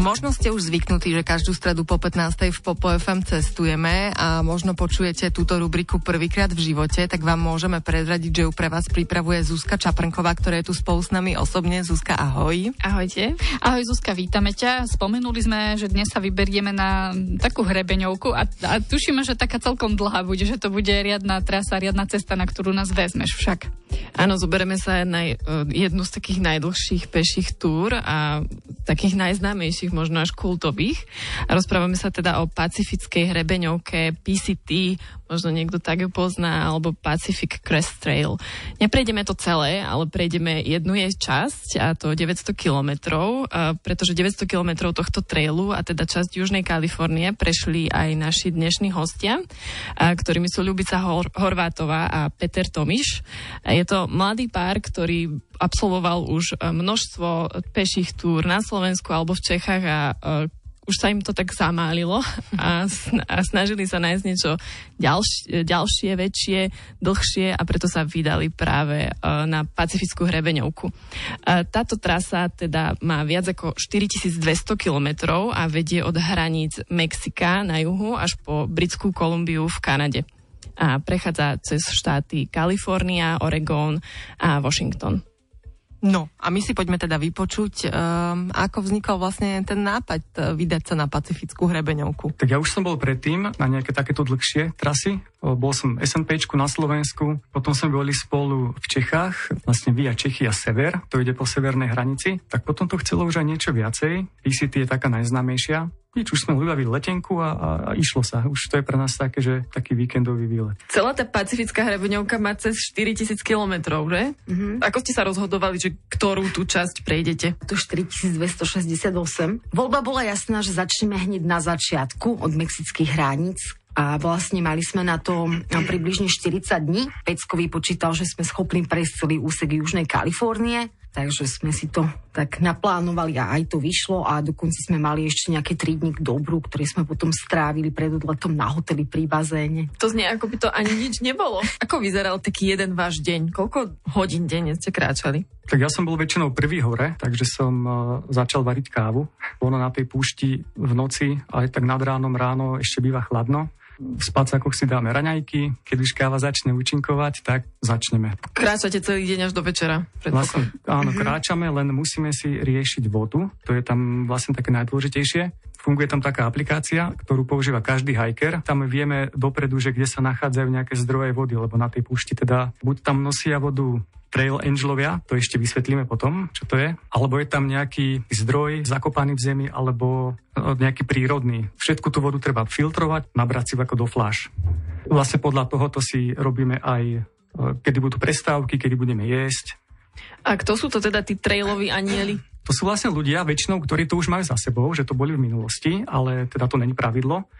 Možno ste už zvyknutí, že každú stredu po 15. v Popo FM cestujeme a možno počujete túto rubriku prvýkrát v živote, tak vám môžeme prezradiť, že ju pre vás pripravuje Zuzka Čaprnková, ktorá je tu spolu s nami osobne. Zuzka, ahoj. Ahojte. Ahoj Zuzka, vítame ťa. Spomenuli sme, že dnes sa vyberieme na takú hrebeňovku a, a tušíme, že taká celkom dlhá bude, že to bude riadna trasa, riadna cesta, na ktorú nás vezmeš však. Áno, zoberieme sa naj, jednu z takých najdlhších peších túr a takých najznámejších takých možno až kultových. Rozprávame sa teda o pacifickej hrebeňovke PCT, možno niekto tak ju pozná, alebo Pacific Crest Trail. Neprejdeme to celé, ale prejdeme jednu jej časť, a to 900 kilometrov, pretože 900 kilometrov tohto trailu, a teda časť Južnej Kalifornie, prešli aj naši dnešní hostia, ktorými sú Ľubica Hor- Horvátová a Peter Tomiš. Je to mladý pár, ktorý absolvoval už množstvo peších túr na Slovensku alebo v Čechách a uh, už sa im to tak zamálilo a, snažili sa nájsť niečo ďalšie, ďalšie, väčšie, dlhšie a preto sa vydali práve uh, na Pacifickú hrebeňovku. Táto trasa teda má viac ako 4200 kilometrov a vedie od hraníc Mexika na juhu až po Britskú Kolumbiu v Kanade a prechádza cez štáty Kalifornia, Oregon a Washington. No a my si poďme teda vypočuť, um, ako vznikol vlastne ten nápad uh, vydať sa na Pacifickú hrebeňovku. Tak ja už som bol predtým na nejaké takéto dlhšie trasy. Bol som SNPčku na Slovensku, potom sme boli spolu v Čechách, vlastne via Čechy a Sever, to ide po severnej hranici. Tak potom to chcelo už aj niečo viacej. PCT je taká najznámejšia nič, už sme ľudovali letenku a, a, a išlo sa. Už to je pre nás také, že taký víkendový výlet. Celá tá pacifická hrebeňovka má cez 4000 kilometrov, že? Mm-hmm. Ako ste sa rozhodovali, že ktorú tú časť prejdete? To 4268. Voľba bola jasná, že začneme hneď na začiatku od mexických hraníc, a vlastne mali sme na to približne 40 dní. Pecko vypočítal, že sme schopní prejsť celý úsek Južnej Kalifornie. Takže sme si to tak naplánovali a aj to vyšlo a dokonca sme mali ešte nejaké 3 dní k dobru, ktoré sme potom strávili pred odletom na hoteli pri bazéne. To znie, ako by to ani nič nebolo. Ako vyzeral taký jeden váš deň? Koľko hodín denne ste kráčali? Tak ja som bol väčšinou prvý hore, takže som uh, začal variť kávu. Ono na tej púšti v noci, aj tak nad ránom ráno ešte býva chladno v spacákoch si dáme raňajky, keď už káva začne účinkovať, tak začneme. Kráčate celý deň až do večera? Vlastne, áno, mm-hmm. kráčame, len musíme si riešiť vodu, to je tam vlastne také najdôležitejšie. Funguje tam taká aplikácia, ktorú používa každý hiker. Tam vieme dopredu, že kde sa nachádzajú nejaké zdroje vody, lebo na tej púšti teda buď tam nosia vodu Trail Angelovia, to ešte vysvetlíme potom, čo to je, alebo je tam nejaký zdroj zakopaný v zemi, alebo e, nejaký prírodný. Všetku tú vodu treba filtrovať, nabrať si ako do fláš. Vlastne podľa tohoto si robíme aj, e, kedy budú prestávky, kedy budeme jesť. A kto sú to teda tí trailoví anieli? To sú vlastne ľudia väčšinou, ktorí to už majú za sebou, že to boli v minulosti, ale teda to není pravidlo.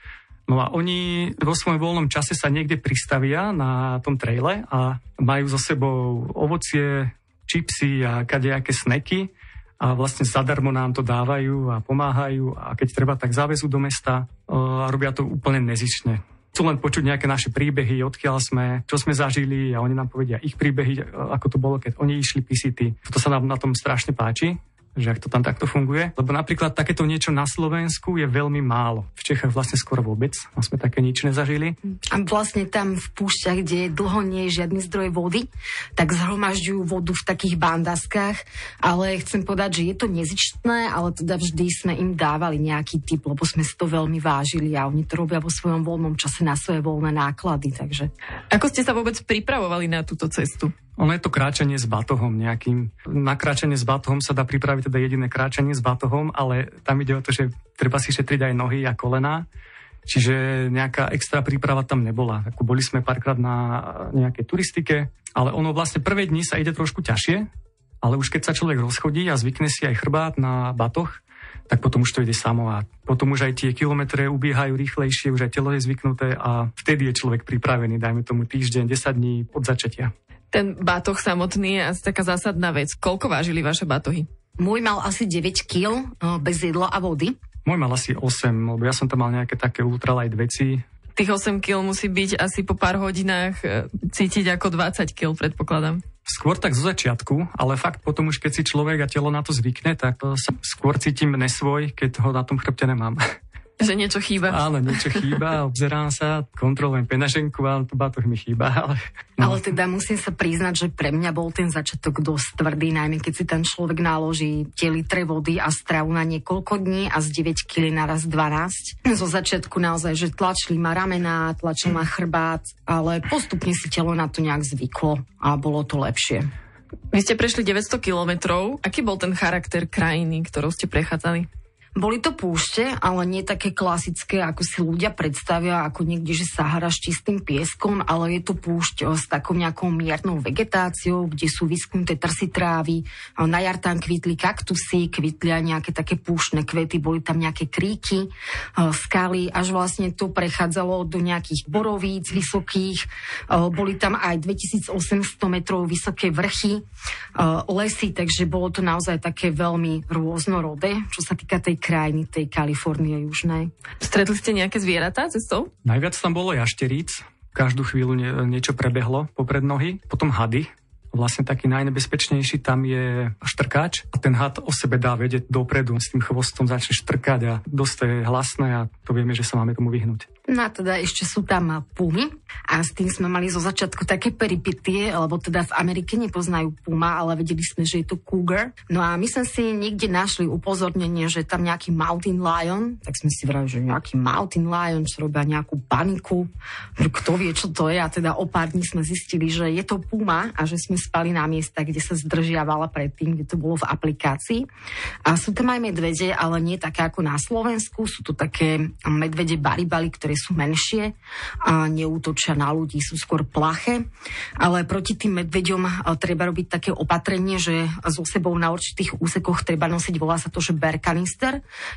No a oni vo svojom voľnom čase sa niekde pristavia na tom traile a majú so sebou ovocie, čipsy a kadejaké sneky a vlastne zadarmo nám to dávajú a pomáhajú a keď treba, tak záväzú do mesta a robia to úplne nezične. Chcú len počuť nejaké naše príbehy, odkiaľ sme, čo sme zažili a oni nám povedia ich príbehy, ako to bolo, keď oni išli PCT. To sa nám na tom strašne páči že ak to tam takto funguje. Lebo napríklad takéto niečo na Slovensku je veľmi málo. V Čechách vlastne skoro vôbec. No sme také nič nezažili. A vlastne tam v púšťach, kde dlho nie je žiadny zdroj vody, tak zhromažďujú vodu v takých bandaskách. Ale chcem povedať, že je to nezičné, ale teda vždy sme im dávali nejaký typ, lebo sme si to veľmi vážili a oni to robia vo svojom voľnom čase na svoje voľné náklady. Takže... Ako ste sa vôbec pripravovali na túto cestu? Ono je to kráčanie s batohom nejakým. Na kráčanie s batohom sa dá pripraviť teda jediné kráčanie s batohom, ale tam ide o to, že treba si šetriť aj nohy a kolena. Čiže nejaká extra príprava tam nebola. Ako boli sme párkrát na nejakej turistike, ale ono vlastne prvé dni sa ide trošku ťažšie, ale už keď sa človek rozchodí a zvykne si aj chrbát na batoh, tak potom už to ide samo a potom už aj tie kilometre ubiehajú rýchlejšie, už aj telo je zvyknuté a vtedy je človek pripravený, dajme tomu týždeň, 10 dní od začatia. Ten batoh samotný je asi taká zásadná vec. Koľko vážili vaše batohy? Môj mal asi 9 kg bez jedla a vody. Môj mal asi 8, lebo ja som tam mal nejaké také ultralight veci. Tých 8 kg musí byť asi po pár hodinách e, cítiť ako 20 kg, predpokladám. Skôr tak zo začiatku, ale fakt potom už keď si človek a telo na to zvykne, tak sa skôr cítim nesvoj, keď ho na tom chrbte nemám. Že niečo chýba. Áno, niečo chýba, obzerám sa, kontrolujem penaženku a to bátoch mi chýba. Ale, no. ale teda musím sa priznať, že pre mňa bol ten začiatok dosť tvrdý, najmä keď si ten človek naloží tie litre vody a stravu na niekoľko dní a z 9 kg naraz 12. Zo začiatku naozaj, že tlačili ma ramená, tlačili ma chrbát, ale postupne si telo na to nejak zvyklo a bolo to lepšie. Vy ste prešli 900 kilometrov. Aký bol ten charakter krajiny, ktorou ste prechádzali? Boli to púšte, ale nie také klasické, ako si ľudia predstavia, ako niekde, že Sahara s čistým pieskom, ale je to púšť s takou nejakou miernou vegetáciou, kde sú vysknuté trsy trávy. Na jar tam kvitli kaktusy, kvitli aj nejaké také púštne kvety, boli tam nejaké kríky, skaly, až vlastne to prechádzalo do nejakých borovíc vysokých. Boli tam aj 2800 metrov vysoké vrchy, lesy, takže bolo to naozaj také veľmi rôznorodé, čo sa týka tej krajiny, tej Kalifornie južnej. Stretli ste nejaké zvieratá cestou? Najviac tam bolo jašteríc. Každú chvíľu nie, niečo prebehlo popred nohy. Potom hady, vlastne taký najnebezpečnejší tam je štrkáč a ten had o sebe dá vedieť dopredu, s tým chvostom začne štrkať a dosť je hlasné a to vieme, že sa máme tomu vyhnúť. No a teda ešte sú tam pumy a s tým sme mali zo začiatku také peripitie, lebo teda v Amerike nepoznajú puma, ale vedeli sme, že je to cougar. No a my sme si niekde našli upozornenie, že tam nejaký mountain lion, tak sme si vrali, že nejaký mountain lion, čo robia nejakú paniku, kto vie, čo to je. A teda o pár dní sme zistili, že je to puma a že sme spali na miesta, kde sa zdržiavala predtým, kde to bolo v aplikácii. A sú tam aj medvede, ale nie také ako na Slovensku, sú to také medvede baribali, ktoré sú menšie a neútočia na ľudí, sú skôr plaché. Ale proti tým medveďom treba robiť také opatrenie, že so sebou na určitých úsekoch treba nosiť, volá sa to, že bear.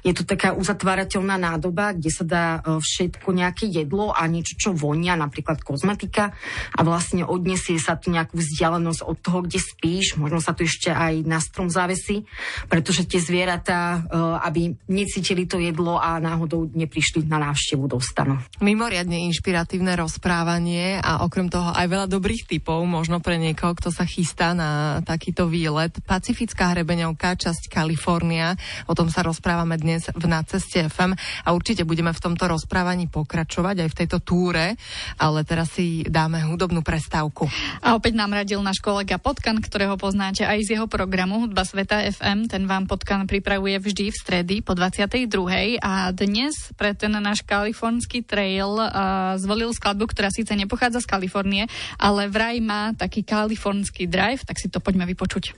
Je to taká uzatvárateľná nádoba, kde sa dá všetko nejaké jedlo a niečo, čo vonia, napríklad kozmetika a vlastne odniesie sa tu nejakú vzdialenosť od toho, kde spíš, možno sa tu ešte aj na strom závesí, pretože tie zvieratá, aby necítili to jedlo a náhodou neprišli na návštevu, dostanú. Áno. Mimoriadne inšpiratívne rozprávanie a okrem toho aj veľa dobrých typov, možno pre niekoho, kto sa chystá na takýto výlet. Pacifická hrebeňovka, časť Kalifornia, o tom sa rozprávame dnes v Naceste FM a určite budeme v tomto rozprávaní pokračovať aj v tejto túre, ale teraz si dáme hudobnú prestávku. A opäť nám radil náš kolega Potkan, ktorého poznáte aj z jeho programu Hudba Sveta FM. Ten vám Potkan pripravuje vždy v stredy po 22. A dnes pre ten náš kalifornský Trail uh, zvolil skladbu, ktorá síce nepochádza z Kalifornie, ale vraj má taký kalifornský drive, tak si to poďme vypočuť.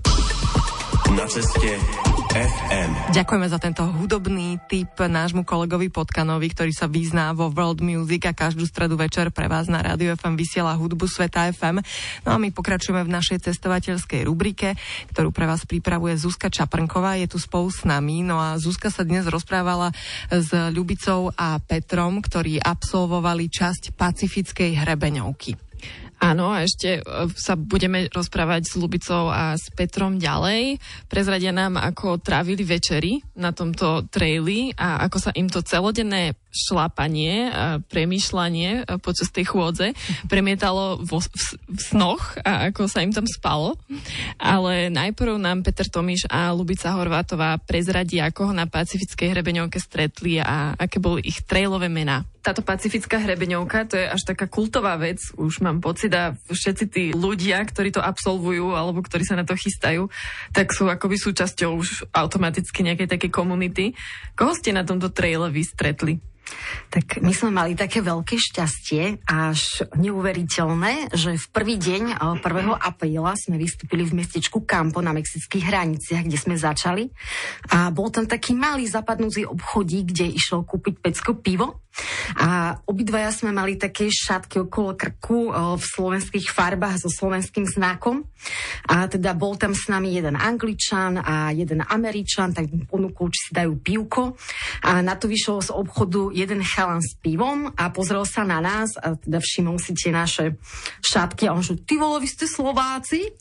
Na ceste FM. Ďakujeme za tento hudobný tip nášmu kolegovi Potkanovi, ktorý sa vyzná vo World Music a každú stredu večer pre vás na Rádio FM vysiela hudbu Sveta FM. No a my pokračujeme v našej cestovateľskej rubrike, ktorú pre vás pripravuje Zuzka Čaprnková. Je tu spolu s nami. No a Zuzka sa dnes rozprávala s Ľubicou a Petrom, ktorí absolvovali časť Pacifickej hrebeňovky. Áno, a ešte e, sa budeme rozprávať s Lubicou a s Petrom ďalej. Prezradia nám, ako trávili večery na tomto traili a ako sa im to celodenné šlapanie a premýšľanie počas tej chôdze premietalo vo, v, v snoch a ako sa im tam spalo. Ale najprv nám Peter Tomiš a Lubica Horvátová prezradí, ako ho na Pacifickej hrebeňovke stretli a aké boli ich trailové mená. Táto pacifická hrebeňovka, to je až taká kultová vec, už mám pocit a všetci tí ľudia, ktorí to absolvujú alebo ktorí sa na to chystajú, tak sú akoby súčasťou už automaticky nejakej takej komunity. Koho ste na tomto traile vystretli? Tak my sme mali také veľké šťastie, až neuveriteľné, že v prvý deň 1. apríla sme vystúpili v mestečku Campo na mexických hraniciach, kde sme začali. A bol tam taký malý zapadnúci obchodík, kde išlo kúpiť pecko pivo. A obidvaja sme mali také šatky okolo krku v slovenských farbách so slovenským znakom. A teda bol tam s nami jeden Angličan a jeden Američan, tak mi ponúkol, či si dajú pivko. A na to vyšiel z obchodu jeden chalan s pivom a pozrel sa na nás a teda všimol si tie naše šatky a on že, ty vole, vy ste Slováci?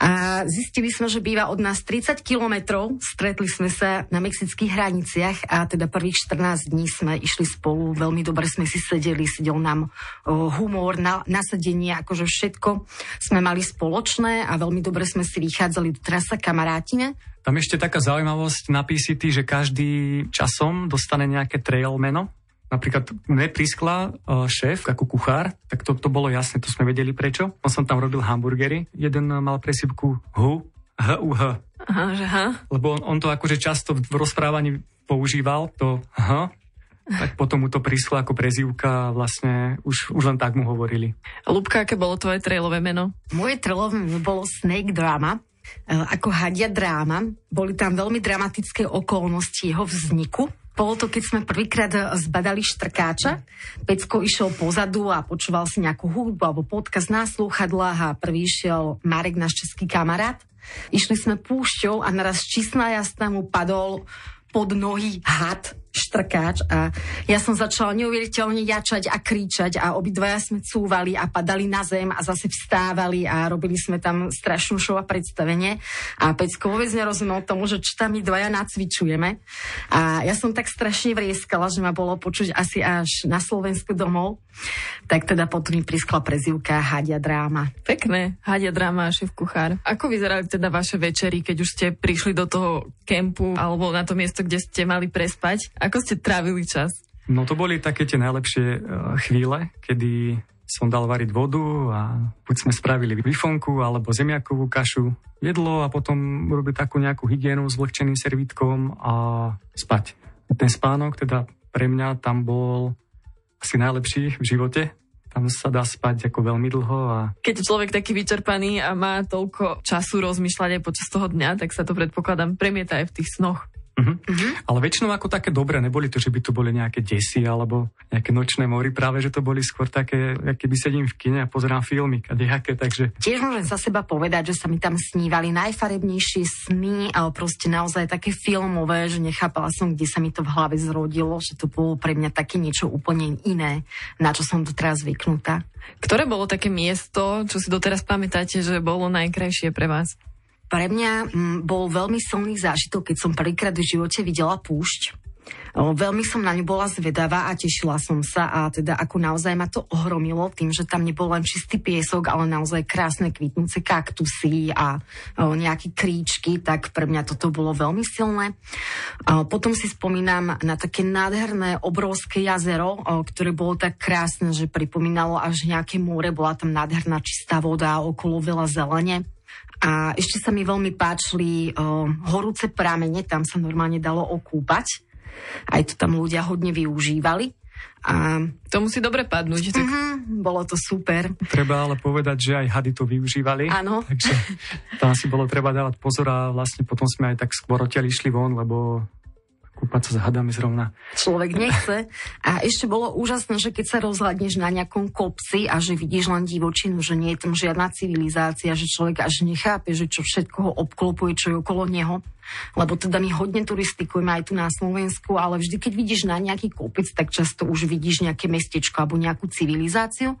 A zistili sme, že býva od nás 30 kilometrov. Stretli sme sa na mexických hraniciach a teda prvých 14 dní sme išli spolu, veľmi dobre sme si sedeli, sedel nám humor, na, nasadenie, akože všetko sme mali spoločné a veľmi dobre sme si vychádzali, teraz sa kamarátime. Tam ešte taká zaujímavosť na PCT, že každý časom dostane nejaké trail meno, Napríklad mne priskla šéf ako kuchár, tak to, to bolo jasné, to sme vedeli prečo. On som tam robil hamburgery, jeden mal presivku HU, H-U-H. Aha, že H? Lebo on, on to akože často v rozprávaní používal, to H, tak potom mu to prišlo ako prezývka a vlastne už, už len tak mu hovorili. Lubka, aké bolo tvoje trailové meno? Moje trailové meno bolo Snake Drama, e, ako hadia dráma. Boli tam veľmi dramatické okolnosti jeho vzniku. Bolo to, keď sme prvýkrát zbadali štrkáča. Pecko išiel pozadu a počúval si nejakú hudbu alebo podcast na slúchadlách a prvý išiel Marek, náš český kamarát. Išli sme púšťou a naraz čistná jasná mu padol pod nohy had štrkáč a ja som začala neuveriteľne jačať a kričať a obidvaja sme cúvali a padali na zem a zase vstávali a robili sme tam strašnú show a predstavenie a Pecko vôbec nerozumel tomu, že čo tam my dvaja nacvičujeme a ja som tak strašne vrieskala, že ma bolo počuť asi až na Slovensku domov tak teda potom mi priskla prezivka Hadia dráma. Pekné, Hadia dráma a šéf kuchár. Ako vyzerali teda vaše večery, keď už ste prišli do toho kempu alebo na to miesto, kde ste mali prespať? Ako ste trávili čas? No to boli také tie najlepšie uh, chvíle, kedy som dal variť vodu a buď sme spravili bifonku alebo zemiakovú kašu, jedlo a potom urobiť takú nejakú hygienu s vlhčeným servítkom a spať. Ten spánok teda pre mňa tam bol asi najlepší v živote. Tam sa dá spať ako veľmi dlho. A... Keď je človek taký vyčerpaný a má toľko času rozmýšľať aj počas toho dňa, tak sa to predpokladám premieta aj v tých snoch. Uh-huh. Uh-huh. Ale väčšinou ako také dobré, neboli to, že by to boli nejaké desy alebo nejaké nočné mory, práve že to boli skôr také, keby sedím v kine a pozerám filmy, kadejaké, takže... Tiež môžem za seba povedať, že sa mi tam snívali najfarebnejšie sny, ale proste naozaj také filmové, že nechápala som, kde sa mi to v hlave zrodilo, že to bolo pre mňa také niečo úplne iné, na čo som tu teraz zvyknutá. Ktoré bolo také miesto, čo si doteraz pamätáte, že bolo najkrajšie pre vás? Pre mňa mm, bol veľmi silný zážitok, keď som prvýkrát v živote videla púšť. Veľmi som na ňu bola zvedavá a tešila som sa a teda ako naozaj ma to ohromilo tým, že tam nebol len čistý piesok, ale naozaj krásne kvitnúce kaktusy a nejaké kríčky, tak pre mňa toto bolo veľmi silné. Potom si spomínam na také nádherné obrovské jazero, ktoré bolo tak krásne, že pripomínalo až nejaké more, bola tam nádherná čistá voda, okolo veľa zelene. A ešte sa mi veľmi páčili uh, horúce prámene, tam sa normálne dalo okúpať. Aj to tam ľudia hodne využívali. A... To musí dobre padnúť. Tak... Uh-huh, bolo to super. Treba ale povedať, že aj hady to využívali. Áno. Takže tam si bolo treba dávať pozor a vlastne potom sme aj tak skôr odtiaľ išli von, lebo kúpať sa s hadami zrovna. Človek nechce. A ešte bolo úžasné, že keď sa rozhľadneš na nejakom kopci a že vidíš len divočinu, že nie je tam žiadna civilizácia, že človek až nechápe, že čo všetko ho obklopuje, čo je okolo neho lebo teda my hodne turistikujeme aj tu na Slovensku, ale vždy, keď vidíš na nejaký kopec, tak často už vidíš nejaké mestečko alebo nejakú civilizáciu,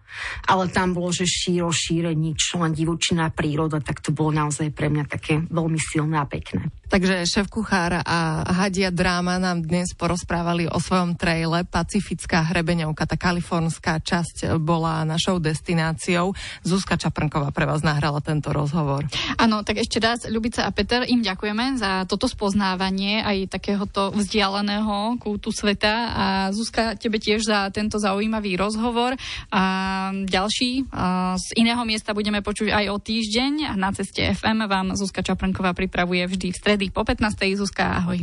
ale tam bolo, že šíro, šíre, nič, len divočina príroda, tak to bolo naozaj pre mňa také veľmi silné a pekné. Takže šéf kuchár a Hadia Dráma nám dnes porozprávali o svojom traile Pacifická hrebeňovka, tá kalifornská časť bola našou destináciou. Zuzka Čaprnková pre vás nahrala tento rozhovor. Áno, tak ešte raz Ľubica a Peter, im ďakujeme za toto spoznávanie aj takéhoto vzdialeného kútu sveta a Zuzka, tebe tiež za tento zaujímavý rozhovor a ďalší a z iného miesta budeme počuť aj o týždeň na ceste FM vám Zuzka Čaprnková pripravuje vždy v stredy po 15. Zuzka, ahoj.